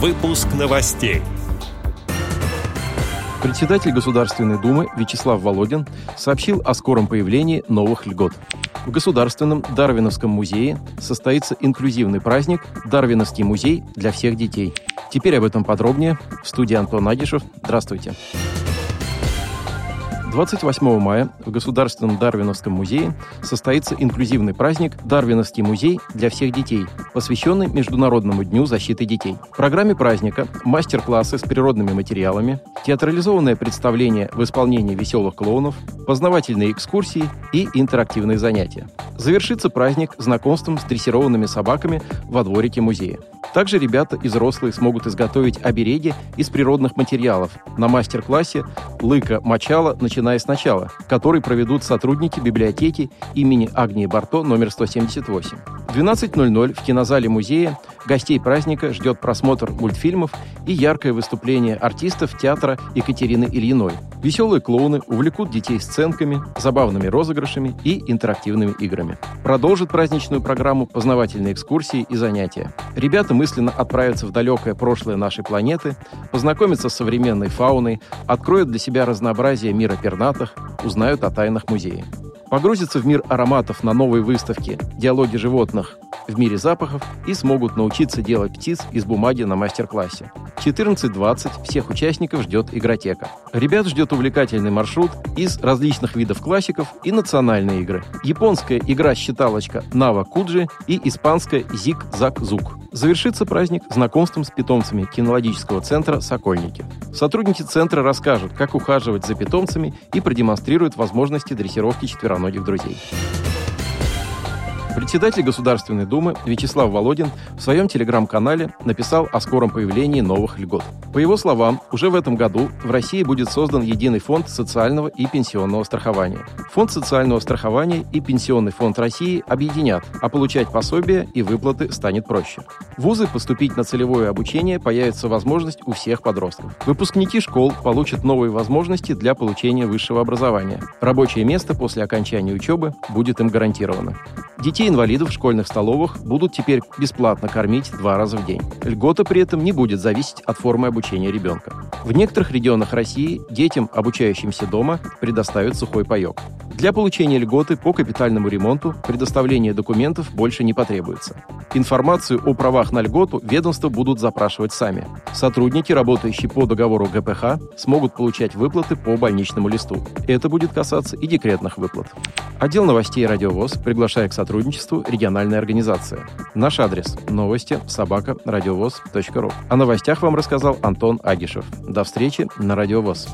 Выпуск новостей. Председатель Государственной Думы Вячеслав Володин сообщил о скором появлении новых льгот. В Государственном Дарвиновском музее состоится инклюзивный праздник «Дарвиновский музей для всех детей». Теперь об этом подробнее. В студии Антон Агишев. Здравствуйте. Здравствуйте. 28 мая в Государственном Дарвиновском музее состоится инклюзивный праздник «Дарвиновский музей для всех детей», посвященный Международному дню защиты детей. В программе праздника мастер-классы с природными материалами, театрализованное представление в исполнении веселых клоунов, познавательные экскурсии и интерактивные занятия. Завершится праздник знакомством с дрессированными собаками во дворике музея. Также ребята и взрослые смогут изготовить обереги из природных материалов на мастер-классе «Лыка Мочала. Начиная сначала», который проведут сотрудники библиотеки имени Агнии Барто номер 178. В 12.00 в кинозале музея гостей праздника ждет просмотр мультфильмов и яркое выступление артистов театра Екатерины Ильиной. Веселые клоуны увлекут детей сценками, забавными розыгрышами и интерактивными играми. Продолжит праздничную программу познавательные экскурсии и занятия. Ребята мысленно отправятся в далекое прошлое нашей планеты, познакомятся с современной фауной, откроют для себя разнообразие мира пернатых, узнают о тайнах музея погрузятся в мир ароматов на новой выставке «Диалоги животных в мире запахов» и смогут научиться делать птиц из бумаги на мастер-классе. 14.20 всех участников ждет игротека. Ребят ждет увлекательный маршрут из различных видов классиков и национальные игры. Японская игра-считалочка Нава Куджи и испанская Зик Зак Зук. Завершится праздник знакомством с питомцами кинологического центра «Сокольники». Сотрудники центра расскажут, как ухаживать за питомцами и продемонстрируют возможности дрессировки четвероногих друзей. Председатель Государственной Думы Вячеслав Володин в своем телеграм-канале написал о скором появлении новых льгот. По его словам, уже в этом году в России будет создан единый фонд социального и пенсионного страхования. Фонд социального страхования и Пенсионный фонд России объединят, а получать пособия и выплаты станет проще. Вузы поступить на целевое обучение появится возможность у всех подростков. Выпускники школ получат новые возможности для получения высшего образования. Рабочее место после окончания учебы будет им гарантировано. Детей-инвалидов в школьных столовых будут теперь бесплатно кормить два раза в день. Льгота при этом не будет зависеть от формы обучения ребенка. В некоторых регионах России детям, обучающимся дома, предоставят сухой паек. Для получения льготы по капитальному ремонту предоставление документов больше не потребуется. Информацию о правах на льготу ведомства будут запрашивать сами. Сотрудники, работающие по договору ГПХ, смогут получать выплаты по больничному листу. Это будет касаться и декретных выплат. Отдел новостей «Радиовоз» приглашает к сотрудничеству региональной организации. Наш адрес – новости собака радиовоз.ру. О новостях вам рассказал Антон Агишев. До встречи на «Радиовоз».